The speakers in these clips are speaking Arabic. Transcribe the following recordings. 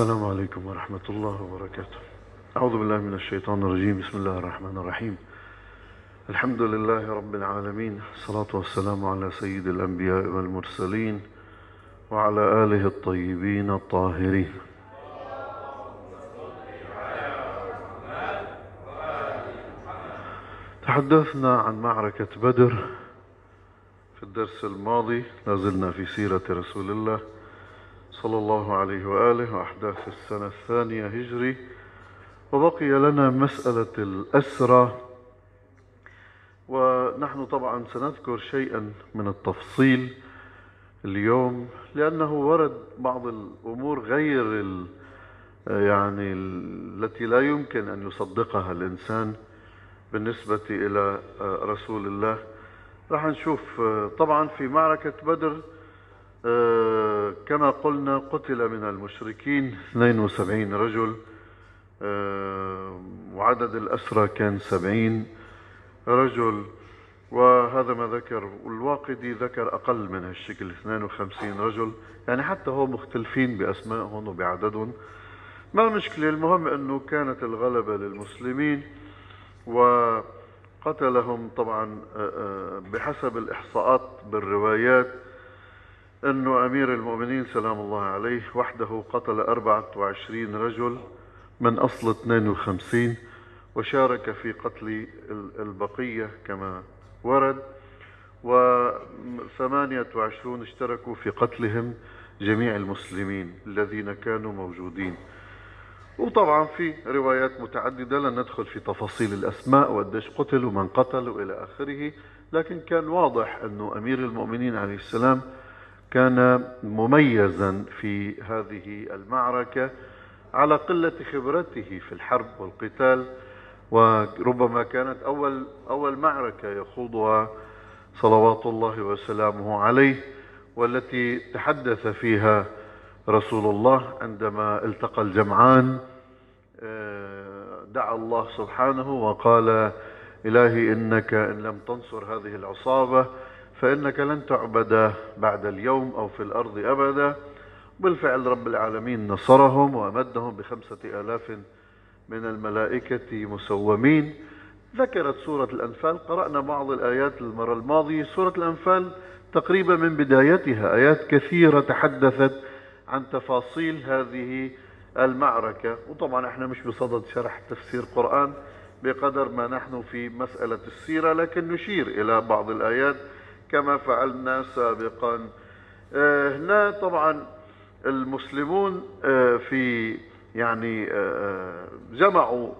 السلام عليكم ورحمة الله وبركاته. أعوذ بالله من الشيطان الرجيم. بسم الله الرحمن الرحيم. الحمد لله رب العالمين. الصلاة والسلام على سيد الأنبياء والمرسلين وعلى آله الطيبين الطاهرين. تحدثنا عن معركة بدر. في الدرس الماضي لازلنا في سيرة رسول الله صلى الله عليه وآله وأحداث السنة الثانية هجري وبقي لنا مسألة الأسرة ونحن طبعا سنذكر شيئا من التفصيل اليوم لأنه ورد بعض الأمور غير ال يعني التي لا يمكن أن يصدقها الإنسان بالنسبة إلى رسول الله. راح نشوف طبعا في معركة بدر كما قلنا قتل من المشركين 72 رجل وعدد الأسرى كان 70 رجل. وهذا ما ذكر والواقدي ذكر أقل من هالشكل 52 رجل. يعني حتى هو مختلفين بأسمائهم وبعددهم. ما المشكلة المهم أنه كانت الغلبة للمسلمين وقتلهم طبعا بحسب الإحصاءات بالروايات أنه أمير المؤمنين سلام الله عليه وحده قتل 24 رجل من أصل 52 وشارك في قتل البقية كما ورد وثمانية وعشرون اشتركوا في قتلهم جميع المسلمين الذين كانوا موجودين. وطبعا في روايات متعددة لن ندخل في تفاصيل الأسماء وقديش قتل ومن قتل وإلى آخره لكن كان واضح أنه أمير المؤمنين عليه السلام كان مميزا في هذه المعركة على قلة خبرته في الحرب والقتال وربما كانت أول أول معركة يخوضها صلوات الله وسلامه عليه والتي تحدث فيها رسول الله عندما التقى الجمعان دعا الله سبحانه وقال إلهي إنك إن لم تنصر هذه العصابة فإنك لن تعبد بعد اليوم أو في الأرض أبدا بالفعل رب العالمين نصرهم وأمدهم بخمسة آلاف من الملائكة مسومين. ذكرت سورة الأنفال قرأنا بعض الآيات المرة الماضية. سورة الأنفال تقريبا من بدايتها آيات كثيرة تحدثت عن تفاصيل هذه المعركة. وطبعا إحنا مش بصدد شرح تفسير قرآن بقدر ما نحن في مسألة السيرة لكن نشير إلى بعض الآيات كما فعلنا سابقا. هنا طبعا المسلمون في يعني جمعوا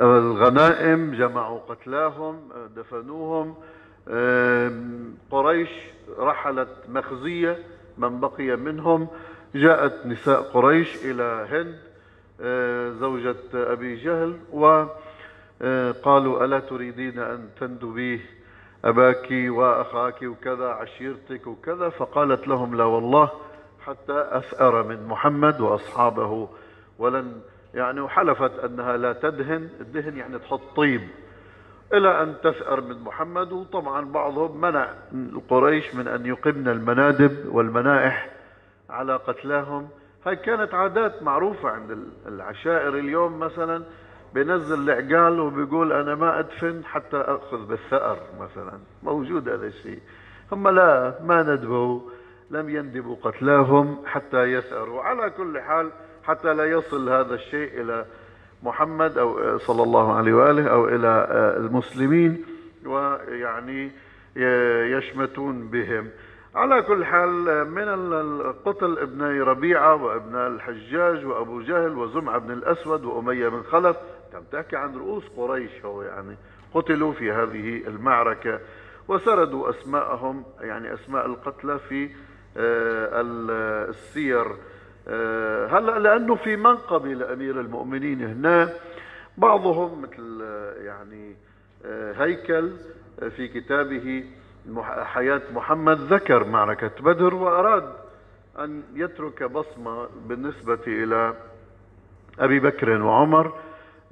الغنائم جمعوا قتلاهم دفنوهم. قريش رحلت مخزية من بقي منهم. جاءت نساء قريش إلى هند زوجة أبي جهل وقالوا ألا تريدين أن تندبيه أباك وأخاك وكذا عشيرتك وكذا. فقالت لهم لا والله حتى أثأر من محمد وأصحابه. ولن يعني وحلفت أنها لا تدهن. الدهن يعني تحط طيب. إلى أن تثأر من محمد وطبعا بعضهم منع قريش من أن يقمن المنادب والمنائح. على قتلاهم. هاي كانت عادات معروفة عند العشائر اليوم مثلا بينزل العقال وبيقول أنا ما أدفن حتى أخذ بالثأر مثلا. موجود هذا الشيء. هم لا ما ندبوا لم يندبوا قتلاهم حتى يثأروا على كل حال حتى لا يصل هذا الشيء إلى محمد أو صلى الله عليه وآله أو إلى المسلمين ويعني يشمتون بهم. على كل حال من القتل ابني ربيعة وابن الحجاج وأبو جهل وزمعة بن الأسود وأمية بن خلف عم تحكي عن رؤوس قريش هو يعني قتلوا في هذه المعركة وسردوا أسماءهم يعني أسماء القتلى في السير. هلا لأنه في منقبة لأمير المؤمنين هنا بعضهم مثل يعني هيكل في كتابه حياة محمد ذكر معركة بدر وأراد أن يترك بصمة بالنسبة إلى أبي بكر وعمر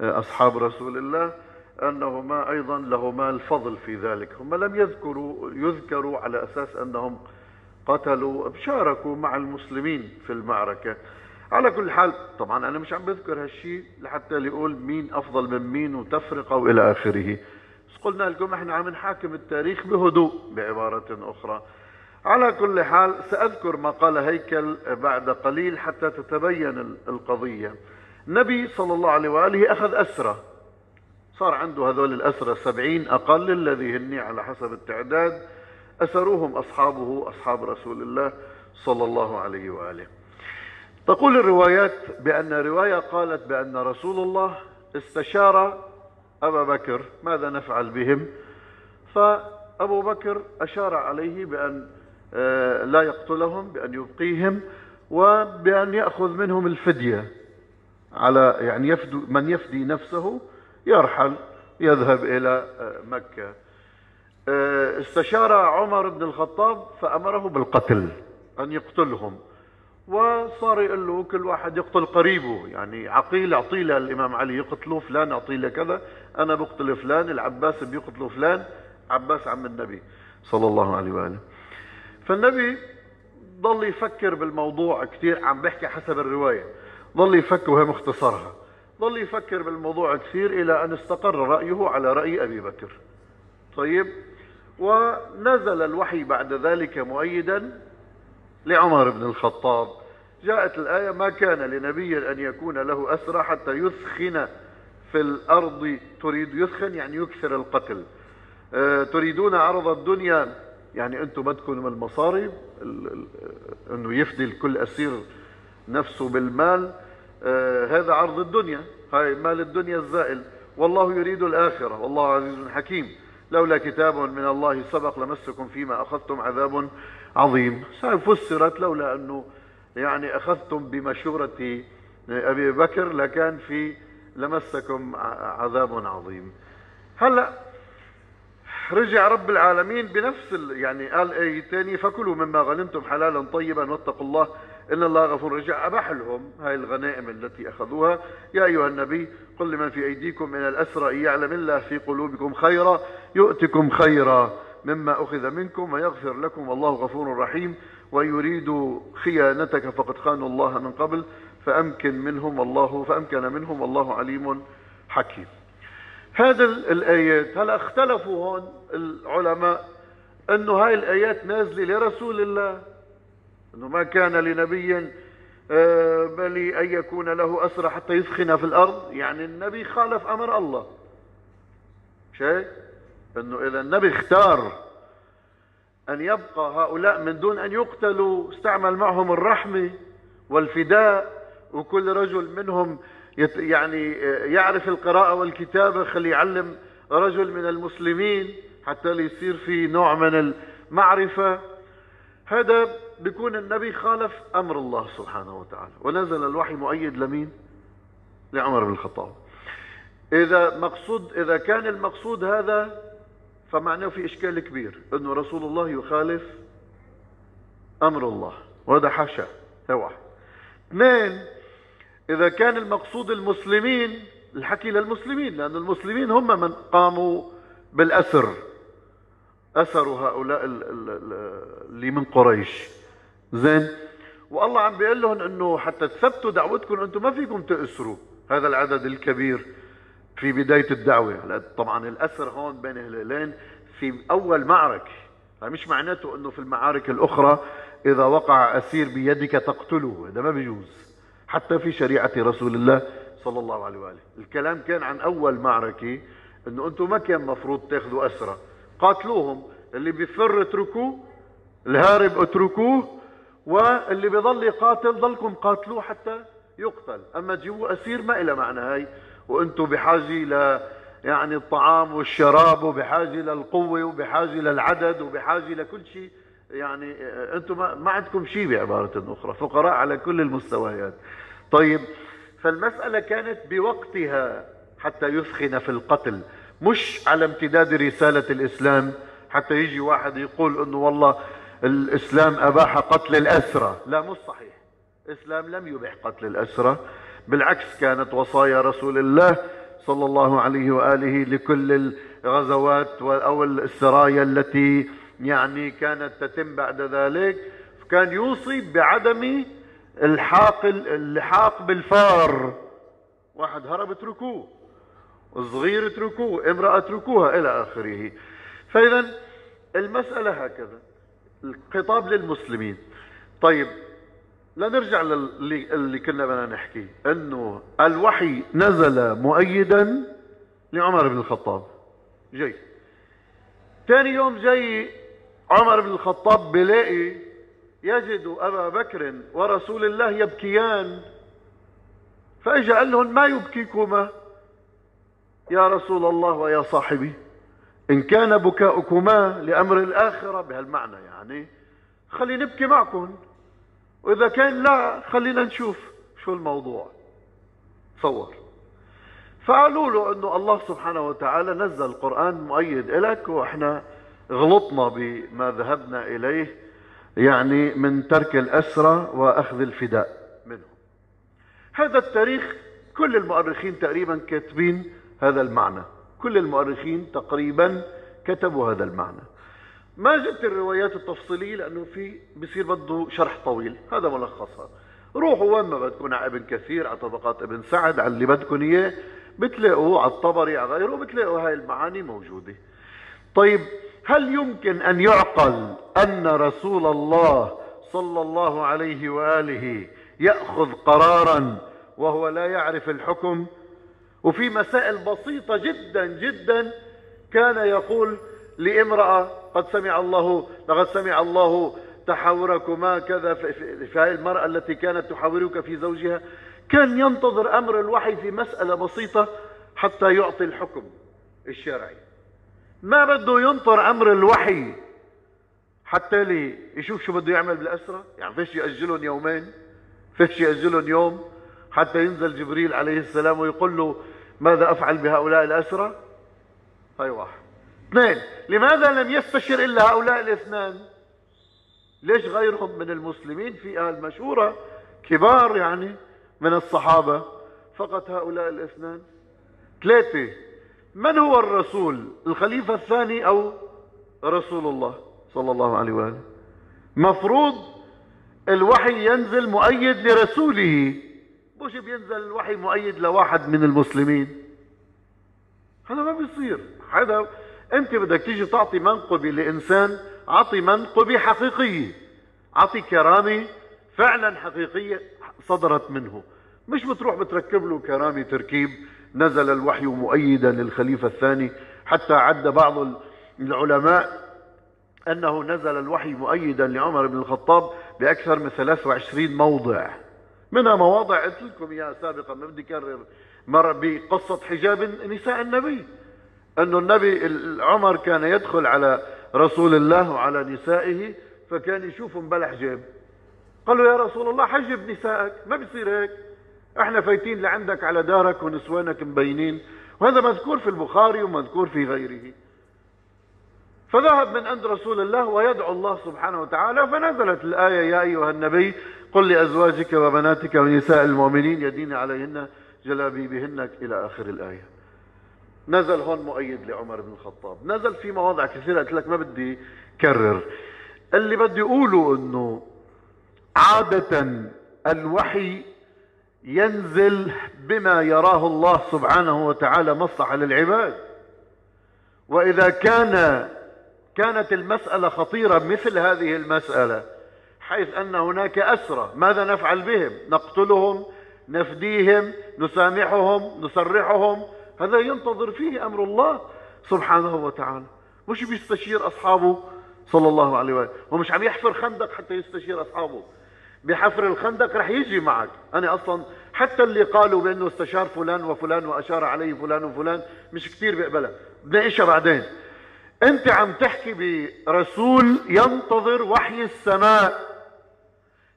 أصحاب رسول الله أنهما أيضا لهما الفضل في ذلك. هم لم يذكروا يذكروا على أساس أنهم قتلوا شاركوا مع المسلمين في المعركة. على كل حال طبعا أنا مش عم بذكر هالشيء لحتى يقول مين أفضل من مين وتفرقة وإلى آخره. قلنا لكم إحنا عم نحاكم التاريخ بهدوء بعبارة أخرى. على كل حال سأذكر ما قال هيكل بعد قليل حتى تتبين القضية. النبي صلى الله عليه وآله أخذ أسرة. صار عنده هذول الأسرة سبعين أقل الذي هني على حسب التعداد. أسروهم أصحابه أصحاب رسول الله صلى الله عليه وآله. تقول الروايات بأن رواية قالت بأن رسول الله استشار أبا بكر ماذا نفعل بهم؟ فأبو بكر أشار عليه بأن آه، لا يقتلهم بأن يبقيهم وبأن يأخذ منهم الفدية على يعني يفدو من يفدي نفسه يرحل يذهب إلى آه، مكة. آه، استشار عمر بن الخطاب فأمره بالقتل أن يقتلهم. وصار يقول له كل واحد يقتل قريبه. يعني عقيل اعطي له الإمام علي يقتلوا فلان اعطي له كذا أنا بقتل فلان العباس بيقتلوا فلان عباس عم النبي صلى الله عليه وآله. فالنبي ضل يفكر بالموضوع كثير عم بحكي حسب الرواية. ضل يفكر وهي مختصرها. ظل يفكر بالموضوع كثير إلى أن استقر رأيه على رأي أبي بكر. طيب؟ ونزل الوحي بعد ذلك مؤيدا. لعمر بن الخطاب. جاءت الآية ما كان لنبي أن يكون له أسرى حتى يثخن في الأرض. تريد يثخن يعني يكثر القتل. أه تريدون عرض الدنيا؟ يعني أنتم بدكم من المصاري أنه يفدي الكل أسير نفسه بالمال. آه هذا عرض الدنيا. هاي مال الدنيا الزائل. والله يريد الآخرة. والله عزيز حكيم. لولا كتاب من الله سبق لمسكم فيما أخذتم عذاب عظيم. فسرت لولا أنه يعني أخذتم بمشورة أبي بكر لكان في لمسكم عذاب عظيم. هلا رجع رب العالمين بنفس يعني قال آية تاني فكلوا مما غنمتم حلالا طيبا واتقوا الله إن الله غفور رجع أباح لهم هاي الغنائم التي أخذوها. يا أيها النبي قل لمن في أيديكم من الأسرى إن يعلم الله في قلوبكم خيرا يؤتكم خيرا. مما أخذ منكم ويغفر لكم والله غفور رحيم ويريد خيانتك فقد خانوا الله من قبل فأمكن منهم الله فأمكن منهم والله عليم حكيم. هذا الآيات هلا اختلفوا هون العلماء أنه هاي الآيات نازلة لرسول الله؟ أنه ما كان لنبي آه، بل أن يكون له أسرى حتى يثخن في الأرض؟ يعني النبي خالف أمر الله. شيء أنه إذا النبي اختار أن يبقى هؤلاء من دون أن يقتلوا استعمل معهم الرحمة والفداء وكل رجل منهم يعني يعرف القراءة والكتابة خلي يعلم رجل من المسلمين حتى ليصير في نوع من المعرفة. هذا بيكون النبي خالف أمر الله سبحانه وتعالى. ونزل الوحي مؤيد لمين؟ لعمر بن الخطاب. إذا مقصود إذا كان المقصود هذا فمعناه في إشكال كبير أنه رسول الله يخالف أمر الله وهذا حاشا واحد اثنين إذا كان المقصود المسلمين الحكي للمسلمين لأن المسلمين هم من قاموا بالأسر. أسروا هؤلاء اللي من قريش. زين؟ والله عم بيقول لهم إنه حتى تثبتوا دعوتكم أنتم ما فيكم تأسروا. هذا العدد الكبير. في بداية الدعوة. طبعا الأسر هون بين الهلالين في أول معركة. مش معناته إنه في المعارك الأخرى إذا وقع أسير بيدك تقتله هذا ما بيجوز حتى في شريعة رسول الله صلى الله عليه وآله. الكلام كان عن أول معركة إنه أنتم ما كان مفروض تأخذوا أسرى. قاتلوهم اللي بيفر اتركوه الهارب اتركوه واللي بيضل يقاتل ضلكم قاتلوه حتى يقتل. أما تجيبوا أسير ما إلى معنى هاي. وأنتم بحاجة ل يعني الطعام والشراب وبحاجة للقوه وبحاجة للعدد وبحاجة لكل شيء يعني أنتم ما عندكم شيء بعبارة أخرى فقراء على كل المستويات. طيب فالمسألة كانت بوقتها حتى يثخن في القتل مش على امتداد رسالة الإسلام حتى يجي واحد يقول إنه والله الإسلام أباح قتل الأسرى. لا مش صحيح. الإسلام لم يبح قتل الأسرى. بالعكس كانت وصايا رسول الله صلى الله عليه وآله لكل الغزوات أو السرايا التي يعني كانت تتم بعد ذلك. كان يوصي بعدم الحاق اللحاق بالفار. واحد هرب اتركوه صغير اتركوه امرأة اتركوها إلى آخره. فإذا المسألة هكذا الخطاب للمسلمين. طيب لنرجع للي اللي كنا بدنا نحكي. إنه الوحي نزل مؤيدا لعمر بن الخطاب. جاي. ثاني يوم جاي عمر بن الخطاب بلاقي يجد أبا بكر ورسول الله يبكيان. فإجا قال لهم ما يبكيكما؟ يا رسول الله ويا صاحبي إن كان بكاؤكما لأمر الآخرة. بهالمعنى يعني. خلي نبكي معكم وإذا كان لا خلينا نشوف شو الموضوع. تصور. فقالوا له إنه الله سبحانه وتعالى نزل القرآن مؤيد لك وإحنا غلطنا بما ذهبنا إليه يعني من ترك الأسرى وأخذ الفداء منهم. هذا التاريخ كل المؤرخين تقريبا كاتبين هذا المعنى. كل المؤرخين تقريبا كتبوا هذا المعنى. ما جبت الروايات التفصيلية لأنه في بصير بده شرح طويل. هذا ملخصها. روحوا وين ما بدكم. على ابن كثير على طبقات ابن سعد على اللي بدكم إياه. بتلاقوا على الطبري على غيره بتلاقوا هاي المعاني موجودة. طيب هل يمكن أن يعقل أن رسول الله صلى الله عليه وآله يأخذ قرارا وهو لا يعرف الحكم؟ وفي مسائل بسيطة جدا جدا كان يقول لامرأة قد سمع الله لقد سمع الله تحاوركما كذا في هذه المرأة التي كانت تحاورك في زوجها. كان ينتظر أمر الوحي في مسألة بسيطة حتى يعطي الحكم الشرعي. ما بده ينطر أمر الوحي حتى لي يشوف شو بده يعمل بالأسرة؟ يعني فيش يأجلهم يومين فيش يأجلهم يوم حتى ينزل جبريل عليه السلام ويقول له ماذا أفعل بهؤلاء الأسرة؟ هاي واحد. اثنين. لماذا لم يستشر إلا هؤلاء الاثنان؟ ليش غيرهم من المسلمين في أهل مشهورة كبار يعني من الصحابة فقط هؤلاء الاثنان؟ ثلاثة. من هو الرسول؟ الخليفة الثاني أو رسول الله صلى الله عليه وآله؟ مفروض الوحي ينزل مؤيد لرسوله. مش بينزل الوحي مؤيد لواحد من المسلمين. هذا ما بيصير. هذا انت بدك تيجي تعطي منقبة لإنسان اعطي منقبة حقيقية اعطي كرامة فعلا حقيقية صدرت منه. مش بتروح بتركب له كرامة تركيب نزل الوحي مؤيدا للخليفة الثاني. حتى عد بعض العلماء أنه نزل الوحي مؤيدا لعمر بن الخطاب بأكثر من 23 موضع. منها مواضع قلت لكم إياها سابقا ما بدي أكرر مرة بقصة حجاب نساء النبي. أنه النبي عمر كان يدخل على رسول الله وعلى نسائه فكان يشوفهم بلا حجاب قال له يا رسول الله حجب نسائك ما بيصير هيك؟ إحنا فايتين لعندك على دارك ونسوانك مبينين. وهذا مذكور في البخاري ومذكور في غيره. فذهب من عند رسول الله ويدعو الله سبحانه وتعالى فنزلت الآية يا أيها النبي قل لأزواجك وبناتك ونساء المؤمنين يدين عليهن جلابيبهن إلى آخر الآية. نزل هون مؤيد لعمر بن الخطاب. نزل في مواضع كثيرة قلت لك ما بدي كرر. اللي بدي أقوله أنه عادة الوحي ينزل بما يراه الله سبحانه وتعالى مصلحة للعباد. وإذا كان كانت المسألة خطيرة مثل هذه المسألة حيث أن هناك أسرى ماذا نفعل بهم؟ نقتلهم نفديهم نسامحهم نسرحهم هذا ينتظر فيه أمر الله سبحانه وتعالى. مش بيستشير أصحابه صلى الله عليه وآله ومش عم يحفر خندق حتى يستشير أصحابه. بحفر الخندق رح يجي معك. أنا أصلا حتى اللي قالوا بأنه استشار فلان وفلان وأشار عليه فلان وفلان مش كتير بيقبلها بناقشها بعدين. أنت عم تحكي برسول ينتظر وحي السماء.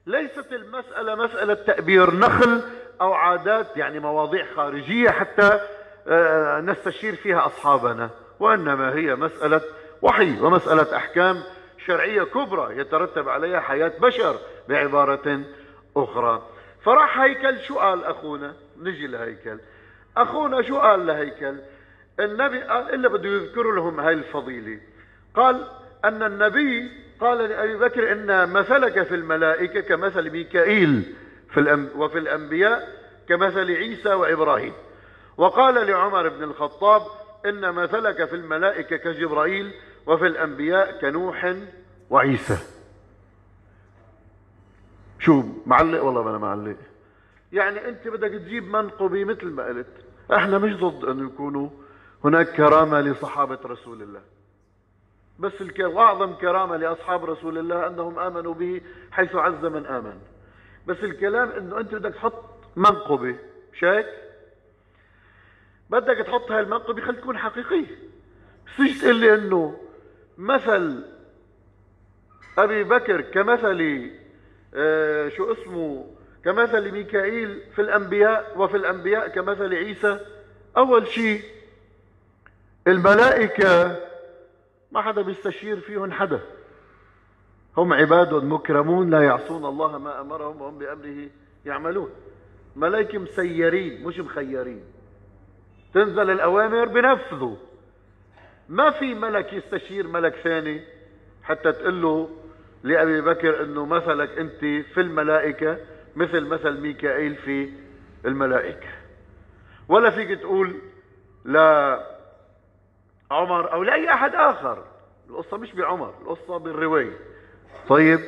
ليست المسألة مسألة تأبير نخل أو عادات يعني مواضيع خارجية حتى نستشير فيها أصحابنا وإنما هي مسألة وحي ومسألة أحكام شرعية كبرى يترتب عليها حياة بشر بعبارة أخرى. فراح هيكل شو قال أخونا نجي لهيكل. أخونا شو قال لهيكل. النبي إلا بده يذكر لهم هاي الفضيلة. قال أن النبي قال لأبي بكر إن مثلك في الملائكة كمثل ميكائيل في وفي الأنبياء كمثل عيسى وإبراهيم. وقال لعمر بن الخطاب إن مثلك في الملائكة كجبرائيل وفي الأنبياء كنوح وعيسى. شو معلق والله ما أنا معلق. يعني أنت بدك تجيب منقبي مثل ما قلت. إحنا مش ضد أن يكونوا هناك كرامة لصحابة رسول الله. بس وأعظم كرامة لأصحاب رسول الله أنهم آمنوا به حيث عز من آمن. بس الكلام أنه أنت بدك تحط منقبة هيك؟ بدك تحط هاي المنقبة خلي تكون حقيقية بس تقول لي أنه مثل أبي بكر كمثل آه شو اسمه كمثل ميكائيل في الأنبياء وفي الأنبياء كمثل عيسى. أول شيء الملائكة ما حدا بيستشير فيهم حدا. هم عباد مكرمون لا يعصون الله ما أمرهم وهم بأمره يعملون. ملائكة مسيرين مش مخيرين. تنزل الأوامر بنفذوا ما في ملك يستشير ملك ثاني حتى تقول له لأبي بكر أنه مثلك أنت في الملائكة مثل مثل ميكائيل في الملائكة. ولا فيك تقول لا عمر أو لأي أحد آخر. القصة مش بعمر القصة بالرواية. طيب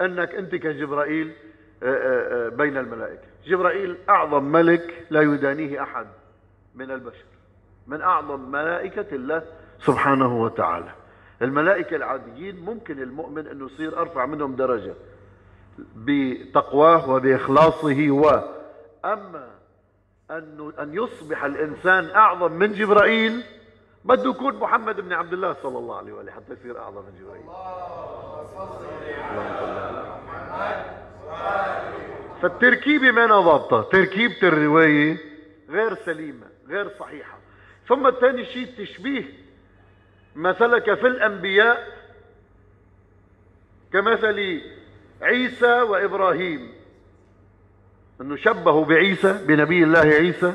أنك أنت كجبرائيل آه، آه، آه، بين الملائكة. جبرائيل أعظم ملك لا يدانيه أحد. من البشر من أعظم ملائكة الله سبحانه وتعالى. الملائكة العاديين ممكن المؤمن انه يصير أرفع منهم درجة بتقواه وبإخلاصه و أما أنه أن يصبح الإنسان أعظم من جبرائيل بده يكون محمد بن عبد الله صلى الله عليه وآله حتى يصير أعظم من جبرائيل. فالتركيبة ما ضابطة تركيبة الرواية غير سليمة. غير صحيحة. ثم ثاني شيء تشبيه مثلك في الأنبياء كمثل عيسى وإبراهيم. أنه شبهوا بعيسى بنبي الله عيسى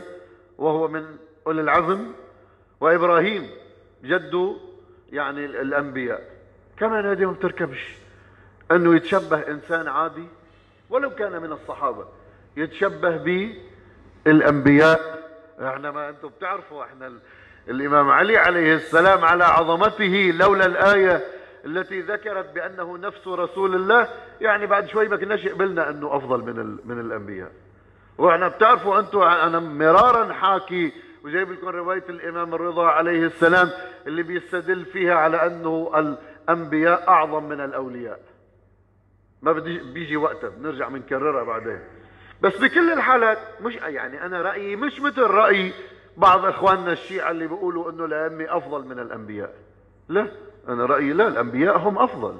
وهو من أولي العزم. وإبراهيم جد يعني الأنبياء. كمان هذه ما بتركبش أنه يتشبه إنسان عادي ولو كان من الصحابة يتشبه بالأنبياء إحنا ما أنتم بتعرفوا إحنا الإمام علي عليه السلام على عظمته لولا الآية التي ذكرت بأنه نفس رسول الله يعني بعد شوي ما كناش قبلنا أنه أفضل من من الأنبياء. وإحنا بتعرفوا أنتم أنا مرارا حاكي وجايب لكم رواية الإمام الرضا عليه السلام اللي بيستدل فيها على أنه الأنبياء أعظم من الأولياء. ما بدي بيجي وقتها بنرجع بنكررها بعدين. بس بكل الحالات مش يعني أنا رأيي مش مثل رأي بعض إخواننا الشيعة اللي بيقولوا أنه الأئمة أفضل من الأنبياء. لا أنا رأيي لا الأنبياء هم أفضل.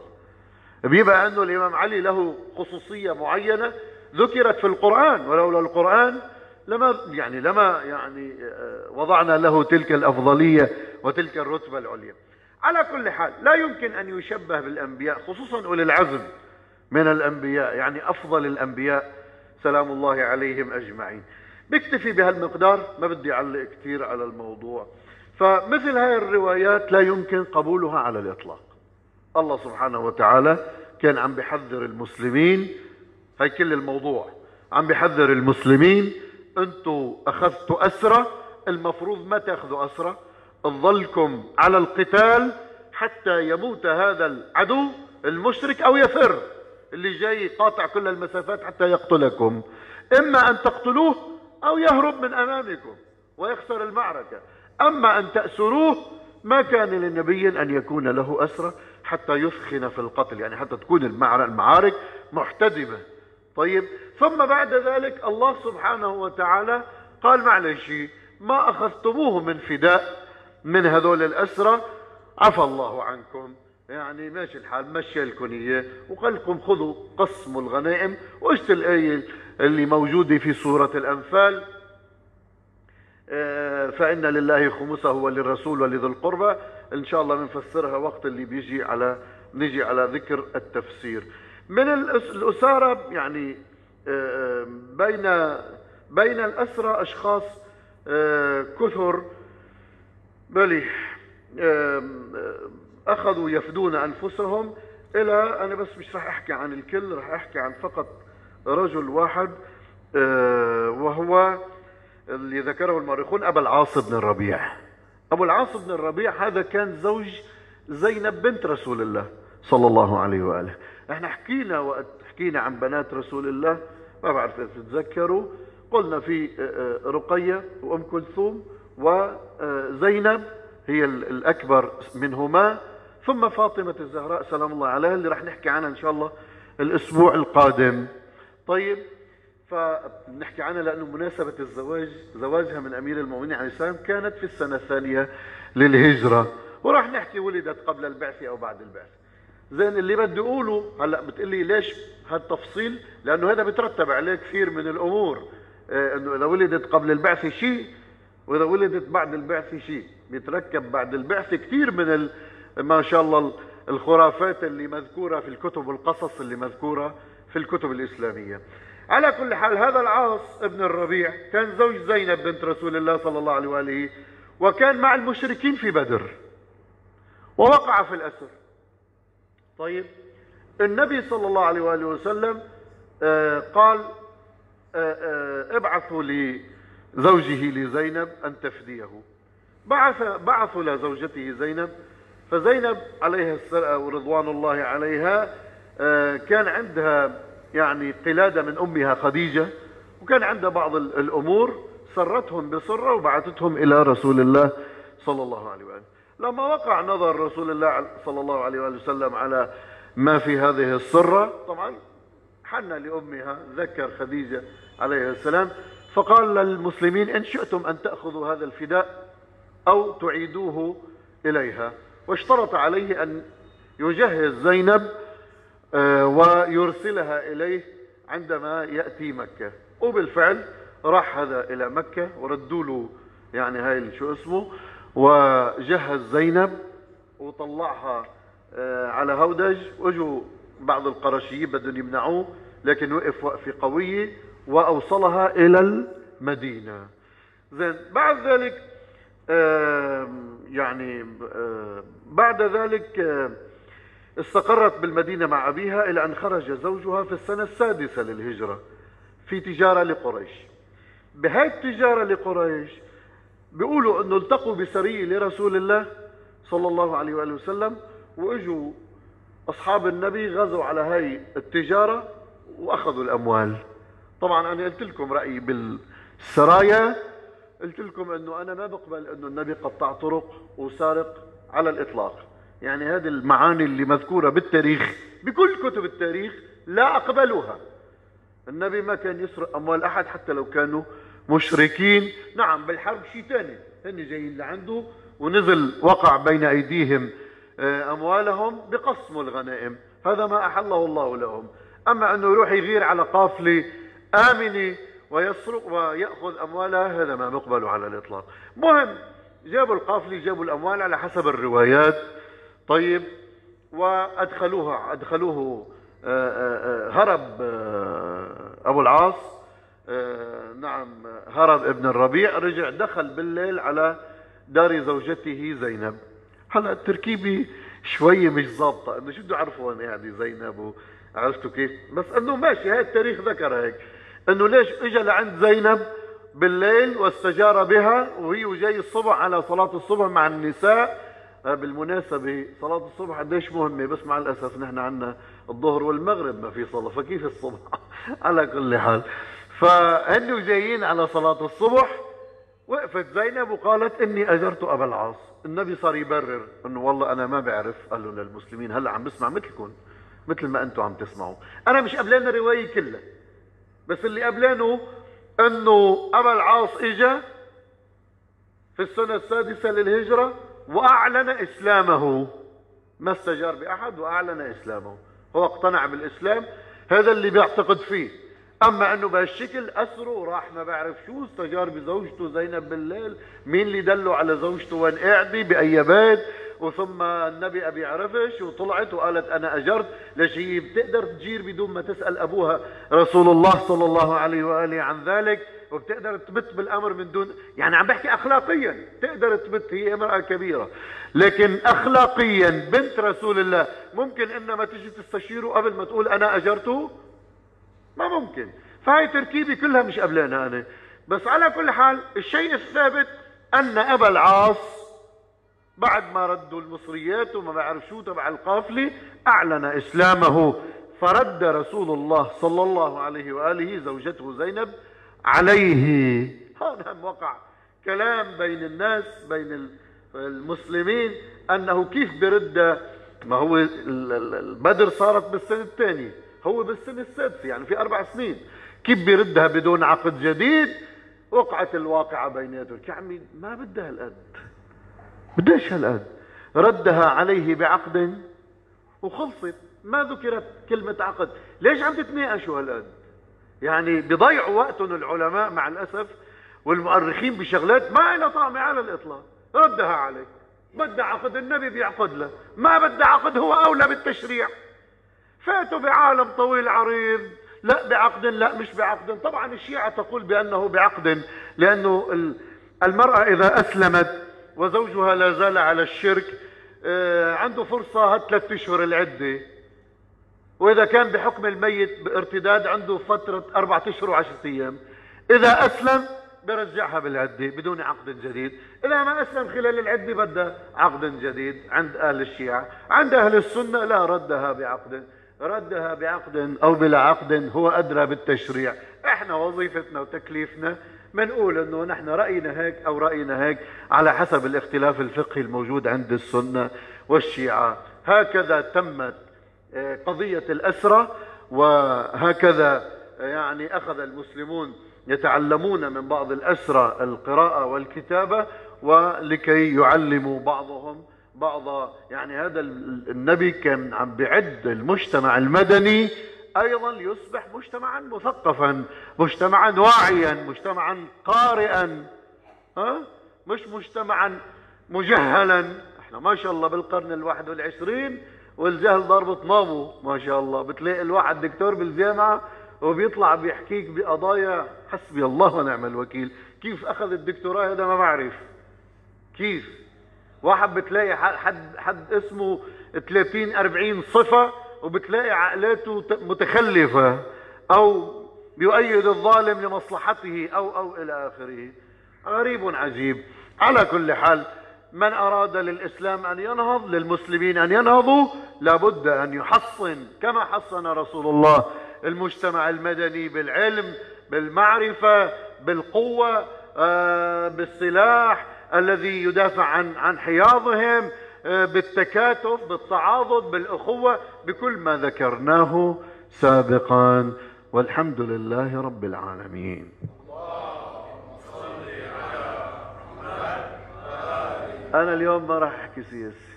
بيبقى أنه الإمام علي له خصوصية معينة ذكرت في القرآن ولولا القرآن لما يعني لما يعني آه، وضعنا له تلك الأفضلية وتلك الرتبة العليا. على كل حال لا يمكن أن يشبه بالأنبياء خصوصا أولي العزم من الأنبياء يعني أفضل الأنبياء سلام الله عليهم أجمعين. بكتفي بهالمقدار ما بدي أعلق كثير على الموضوع. فمثل هاي الروايات لا يمكن قبولها على الإطلاق. الله سبحانه وتعالى كان عم بحذر المسلمين. هاي كل الموضوع. عم بحذر المسلمين أنتوا أخذتوا اسرى المفروض ما تأخذوا اسرى تظلكم على القتال حتى يموت هذا العدو المشرك أو يفر. اللي جاي قاطع كل المسافات حتى يقتلكم. إما أن تقتلوه أو يهرب من أمامكم ويخسر المعركة. أما أن تأسروه ما كان لنبي أن يكون له اسرى حتى يثخن في القتل يعني حتى تكون المعارك محتدمة. طيب ثم بعد ذلك الله سبحانه وتعالى قال معلش ما أخذتموه من فداء من هذول الأسرى عفى الله عنكم. يعني ماشي الحال مشي لكم اياه وقال لكم خذوا قسموا الغنائم واجت الآية اللي موجودة في سورة الأنفال. آه، فإن لله خمسه وللرسول ولذي القربى. إن شاء الله بنفسرها وقت اللي بيجي على نيجي على ذكر التفسير. من الأسارة يعني آه، بين بين الأسرى أشخاص آه، كثر. بلي أخذوا يفدون أنفسهم إلى أنا بس مش راح أحكي عن الكل راح أحكي عن فقط رجل واحد وهو اللي ذكره المؤرخون أبا العاص بن الربيع. أبو العاص بن الربيع هذا كان زوج زينب بنت رسول الله صلى الله عليه وآله. إحنا حكينا وقت حكينا عن بنات رسول الله ما بعرف إذا تتذكروا. قلنا في آه، آه، رقية وأم كلثوم وزينب هي الأكبر منهما. ثم فاطمة الزهراء سلام الله عليها اللي راح نحكي عنها إن شاء الله الأسبوع القادم. طيب فنحكي عنها لأنه مناسبة الزواج زواجها من أمير المؤمنين عليه السلام كانت في السنة الثانية للهجرة. وراح نحكي ولدت قبل البعثة أو بعد البعثة زين اللي بدي أقوله هلأ بتقلي ليش هالتفصيل؟ لأنه هذا بترتب عليه كثير من الأمور. إيه إنه إذا ولدت قبل البعثه شيء وإذا ولدت بعد البعثه شيء. بيتركب بعد البعثه كثير من ال... ما شاء الله الخرافات اللي مذكورة في الكتب والقصص اللي مذكورة في الكتب الإسلامية. على كل حال هذا العاص ابن الربيع كان زوج زينب بنت رسول الله صلى الله عليه وآله وكان مع المشركين في بدر ووقع في الأسر. طيب النبي صلى الله عليه وآله وسلم آه قال آه آه ابعثوا لزوجه لزينب أن تفديه. بعث بعثوا لزوجته زينب فزينب عليها ورضوان الله عليها آه، كان عندها يعني قلادة من أمها خديجة وكان عندها بعض الأمور سرتهم بسرة وبعثتهم إلى رسول الله صلى الله عليه وآله لما وقع نظر رسول الله صلى الله عليه وآله وسلم على ما في هذه السرة طبعا حن لأمها ذكر خديجة عليه السلام فقال للمسلمين إن شئتم أن تأخذوا هذا الفداء أو تعيدوه إليها. واشترط عليه أن يجهز زينب آه، ويرسلها إليه عندما يأتي مكة. وبالفعل راح هذا إلى مكة وردوا له يعني هاي شو اسمه وجهز زينب وطلعها آه، على هودج. واجوا بعض القرشيين بدهم يمنعوه لكن وقف وقفة قوية وأوصلها إلى المدينة. زين بعد ذلك يعني بعد ذلك استقرت بالمدينة مع أبيها إلى أن خرج زوجها في السنة السادسة للهجرة في تجارة لقريش. بهاي التجارة لقريش بيقولوا إنه التقوا بسريه لرسول الله صلى الله عليه وآله وسلم وإجوا أصحاب النبي غزوا على هاي التجارة وأخذوا الأموال. طبعا أنا قلت لكم رأيي بالسرايا قلت لكم إنه أنا ما بقبل إنه النبي قطع طرق وسارق على الإطلاق. يعني هذه المعاني اللي مذكورة بالتاريخ بكل كتب التاريخ لا أقبلها. النبي ما كان يسرق أموال أحد حتى لو كانوا مشركين. نعم بالحرب شيء ثاني هن جايين لعنده ونزل وقع بين أيديهم آه، أموالهم بقسموا الغنائم. هذا ما أحله الله لهم. أما أنه يروح يغير على قافلة آمنة ويسرق ويأخذ أموالها هذا ما نقبله على الإطلاق. مهم جابوا القافلة جابوا الأموال على حسب الروايات. طيب وأدخلوها أدخلوه آه، آه، هرب أبو العاص. آه، نعم هرب ابن الربيع. رجع دخل بالليل على دار زوجته زينب. هلا التركيبة شوي مش ظابطه إنه شو بده يعرفوا وين قاعدة زينب عرفتوا كيف؟ بس إنه ماشي هاي التاريخ ذكر هيك. إنه ليش اجى لعند زينب؟ بالليل واستجار بها وهي جاي الصبح على صلاة الصبح مع النساء. بالمناسبة صلاة الصبح قديش مهمة؟ بس مع الأسف نحن عنا الظهر والمغرب ما في صلاة فكيف الصبح؟ على كل حال. فهنوا جايين على صلاة الصبح. وقفت زينب وقالت إني أجرت أبا العاص. النبي صار يبرر إنه والله أنا ما بعرف. قال له للمسلمين هلأ عم بسمع مثلكم مثل ما أنتم عم تسمعوا. أنا مش قبلان الرواية كلها. بس اللي قبلانه أنه أبا العاص إجا في السنة السادسة للهجرة وأعلن إسلامه. ما استجار بأحد وأعلن إسلامه. هو اقتنع بالإسلام هذا اللي بيعتقد فيه. أما أنه بهالشكل اسره وراح ما بعرف شو استجار بزوجته زينب بالليل. مين اللي دله على زوجته وين قاعدة؟ بأي بيت؟ وثم النبي أبي عرفش وطلعت وقالت أنا أجرت ليش هي بتقدر تجير بدون ما تسأل أبوها رسول الله صلى الله عليه وآله عن ذلك؟ وبتقدر تبت بالأمر من دون يعني عم بحكي اخلاقيا تقدر تبت هي امرأة كبيرة. لكن اخلاقيا بنت رسول الله ممكن انما تجي تستشيره قبل ما تقول أنا أجرته؟ ما ممكن. فهي تركيبه كلها مش قبلنا أنا بس على كل حال الشيء الثابت أن أبا العاص بعد ما ردوا المصريات وما بعرف شو تبع القافلة أعلن إسلامه فرد رسول الله صلى الله عليه وآله زوجته زينب عليه. هذا وقع كلام بين الناس بين المسلمين أنه كيف برد؟ ما هو البدر صارت بالسنة الثانية هو بالسنة السادسة يعني في أربع سنين. كيف بيردها بدون عقد جديد؟ وقعت الواقعة بيناتهم يا عمي ما بدها هالقد بدهاش هالقد ردها عليه بعقد وخلصت. ما ذكرت كلمة عقد. ليش عم تتناقشوا هالقد يعني بيضيعوا وقتهم العلماء مع الأسف والمؤرخين بشغلات ما لها طعمة على الإطلاق. ردها عليه بدها عقد النبي بيعقد له. ما بدها عقد هو أولى بالتشريع. فاتوا بعالم طويل عريض. لا بعقد لا مش بعقد. طبعا الشيعة تقول بأنه بعقد لأنه المرأة إذا أسلمت وزوجها لا زال على الشرك آه، عنده فرصة ثلاث أشهر العدة. وإذا كان بحكم الميت بارتداد عنده فترة أربعة أشهر وعشرة أيام. إذا أسلم برجعها بالعدة بدون عقد جديد. إذا ما أسلم خلال العدة بدها عقد جديد عند أهل الشيعة. عند أهل السنة لا ردها بعقد ردها بعقد أو بلا عقد هو أدرى بالتشريع. إحنا وظيفتنا وتكليفنا بنقول إنه نحن رأينا هيك أو رأينا هيك على حسب الاختلاف الفقهي الموجود عند السنة والشيعة. هكذا تمت آه، قضية الاسرى وهكذا آه، يعني أخذ المسلمون يتعلمون من بعض الاسرى القراءة والكتابة ولكي يعلموا بعضهم بعض. يعني هذا النبي كان عم بيعد المجتمع المدني أيضا يصبح مجتمعا مثقفا مجتمعا واعيا مجتمعا قارئا ها؟ مش مجتمعا مجهلا. إحنا ما شاء الله بالقرن الواحد والعشرين والجهل ضربة مامو ما شاء الله. بتلاقي الواحد دكتور بالجامعة وبيطلع بيحكيك بقضايا حسبي الله ونعم الوكيل. كيف أخذ الدكتوراه هذا ما بعرف. كيف؟ واحد بتلاقي حد حد اسمه 30 40 صفة وبتلاقي عقلاته متخلفة أو بيؤيد الظالم لمصلحته أو أو إلى آخره. غريب عجيب. على كل حال من أراد للإسلام أن ينهض للمسلمين أن ينهضوا لابد أن يحصن كما حصن رسول الله المجتمع المدني بالعلم بالمعرفة بالقوة آه، بالسلاح الذي يدافع عن عن حياضهم بالتكاتف بالتعاضد بالأخوة بكل ما ذكرناه سابقا. والحمد لله رب العالمين. أنا اليوم ما راح أحكي سياسي.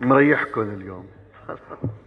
مريحكم اليوم.